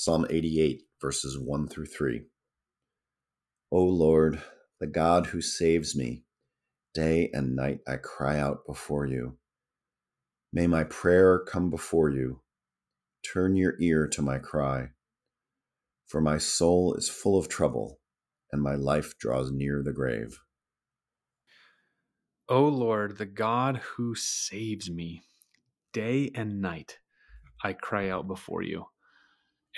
Psalm 88, verses 1 through 3. O Lord, the God who saves me, day and night I cry out before you. May my prayer come before you. Turn your ear to my cry. For my soul is full of trouble, and my life draws near the grave. O Lord, the God who saves me, day and night I cry out before you.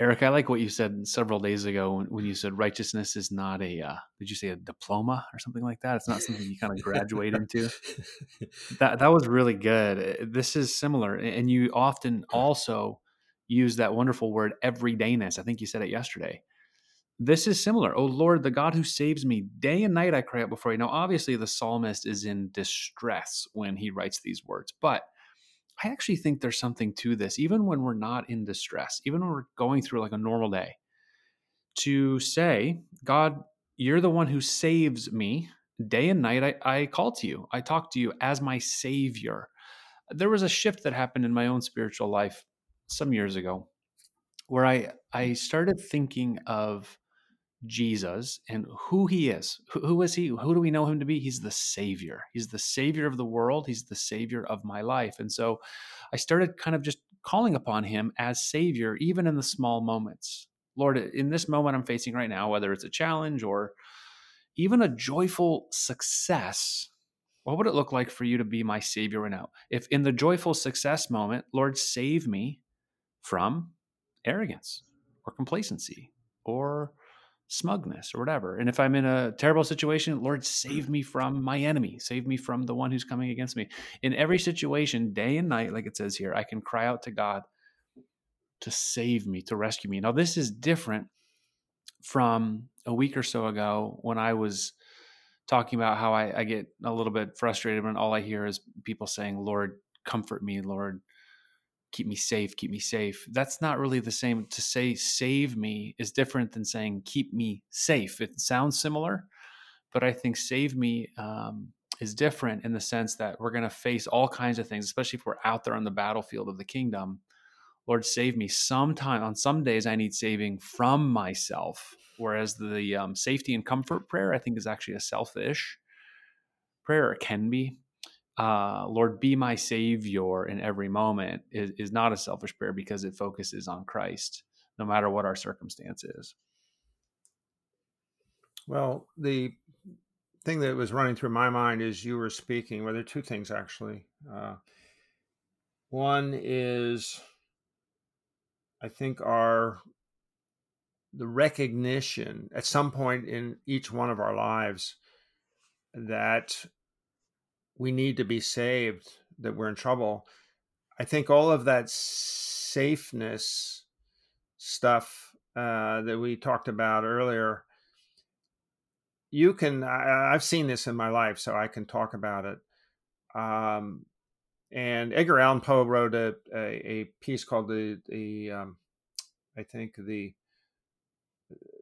Eric, I like what you said several days ago when, when you said righteousness is not a, uh, did you say a diploma or something like that? It's not something you kind of graduate into. That, that was really good. Uh, this is similar. And you often also use that wonderful word everydayness. I think you said it yesterday. This is similar. Oh Lord, the God who saves me, day and night I cry out before you. Now, obviously, the psalmist is in distress when he writes these words, but I actually think there's something to this, even when we're not in distress, even when we're going through like a normal day, to say, God, you're the one who saves me. Day and night, I, I call to you. I talk to you as my savior. There was a shift that happened in my own spiritual life some years ago where I, I started thinking of Jesus and who he is. Who, is he? Who do we know him to be? He's the savior. He's the savior of the world. He's the savior of my life. And so I started kind of just calling upon him as savior, even in the small moments. Lord, in this moment I'm facing right now, whether it's a challenge or even a joyful success, what would it look like for you to be my savior right now? If in the joyful success moment, Lord, save me from arrogance or complacency or smugness or whatever. And if I'm in a terrible situation, Lord, save me from my enemy, save me from the one who's coming against me. In every situation, day and night, like it says here, I can cry out to God to save me, to rescue me. Now, this is different from a week or so ago when I was talking about how I, I get a little bit frustrated when all I hear is people saying, Lord, comfort me, Lord, keep me safe, keep me safe. That's not really the same. To say save me is different than saying keep me safe. It sounds similar, but I think save me um, is different in the sense that we're going to face all kinds of things, especially if we're out there on the battlefield of the kingdom. Lord, save me. Sometime on some days, I need saving from myself, whereas the um, safety and comfort prayer, I think, is actually a selfish prayer. It can be, uh, Lord, be my savior in every moment is, is not a selfish prayer because it focuses on Christ, no matter what our circumstance is. Well, the thing that was running through my mind as you were speaking, well, there are two things actually. Uh, one is, I think, our the recognition at some point in each one of our lives that we need to be saved, that we're in trouble. I think all of that safeness stuff uh, that we talked about earlier, you can, I, have seen this in my life, so I can talk about it. Um, and Edgar Allan Poe wrote a, a, a piece called the, the um, I think the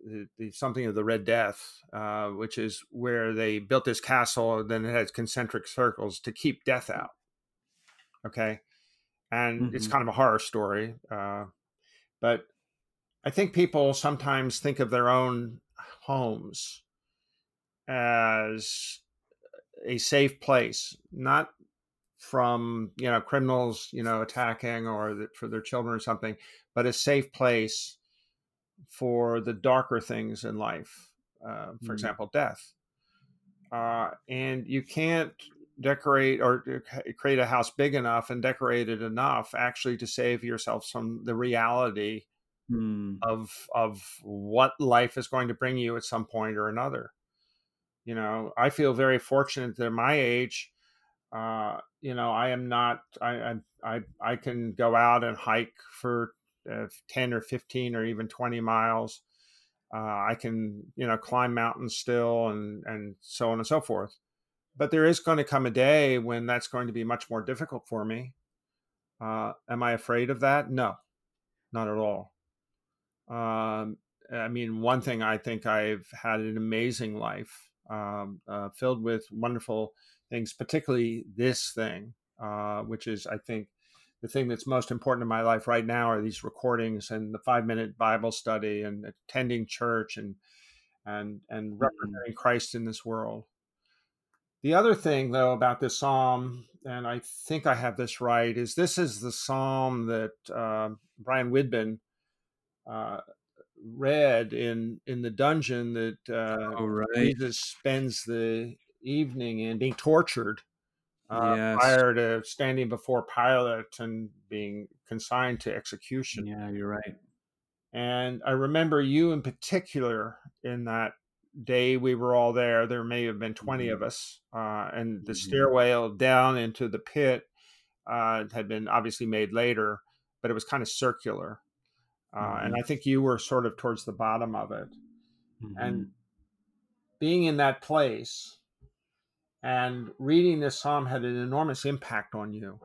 the, the, something of the Red Death, uh, which is where they built this castle, and then it has concentric circles to keep death out. Okay, and mm-hmm. it's kind of a horror story, uh, but I think people sometimes think of their own homes as a safe place, not from you know criminals you know attacking or for their children or something, but a safe place for the darker things in life, uh, for mm. example, death. Uh, and you can't decorate or create a house big enough and decorate it enough actually to save yourself from the reality mm. of of what life is going to bring you at some point or another. You know, I feel very fortunate that at my age, uh, you know, I am not. I I I can go out and hike for uh, 10 or 15 or even 20 miles. Uh, I can, you know, climb mountains still and, and so on and so forth. But there is going to come a day when that's going to be much more difficult for me. Uh, am I afraid of that? No, not at all. Um, I mean, one thing I think I've had an amazing life um, uh, filled with wonderful things, particularly this thing, uh, which is, I think, the thing that's most important in my life right now are these recordings and the five minute Bible study and attending church and and and mm-hmm. representing Christ in this world. The other thing, though, about this psalm, and I think I have this right, is this is the psalm that uh, Brian Widman uh, read in in the dungeon that uh, oh, right. Jesus spends the evening in being tortured uh, yes. prior to standing before Pilate and being consigned to execution. Yeah, you're right. And I remember you in particular in that day we were all there. There may have been 20 mm-hmm. of us. Uh, and the mm-hmm. stairway down into the pit uh, had been obviously made later, but it was kind of circular. Uh, mm-hmm. And I think you were sort of towards the bottom of it. And mm-hmm. being in that place and reading this psalm had an enormous impact on you.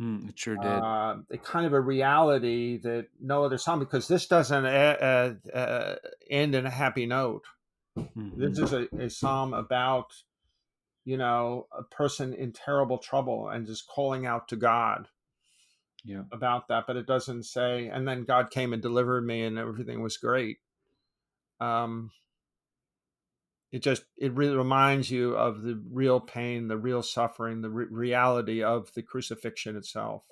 Mm, it sure did. Uh, a kind of a reality that no other psalm, because this doesn't uh, uh, end in a happy note. Mm-hmm. This is a, a psalm about, you know, a person in terrible trouble and just calling out to God yeah. about that. But it doesn't say, and then God came and delivered me and everything was great. Um, it just it really reminds you of the real pain the real suffering the re- reality of the crucifixion itself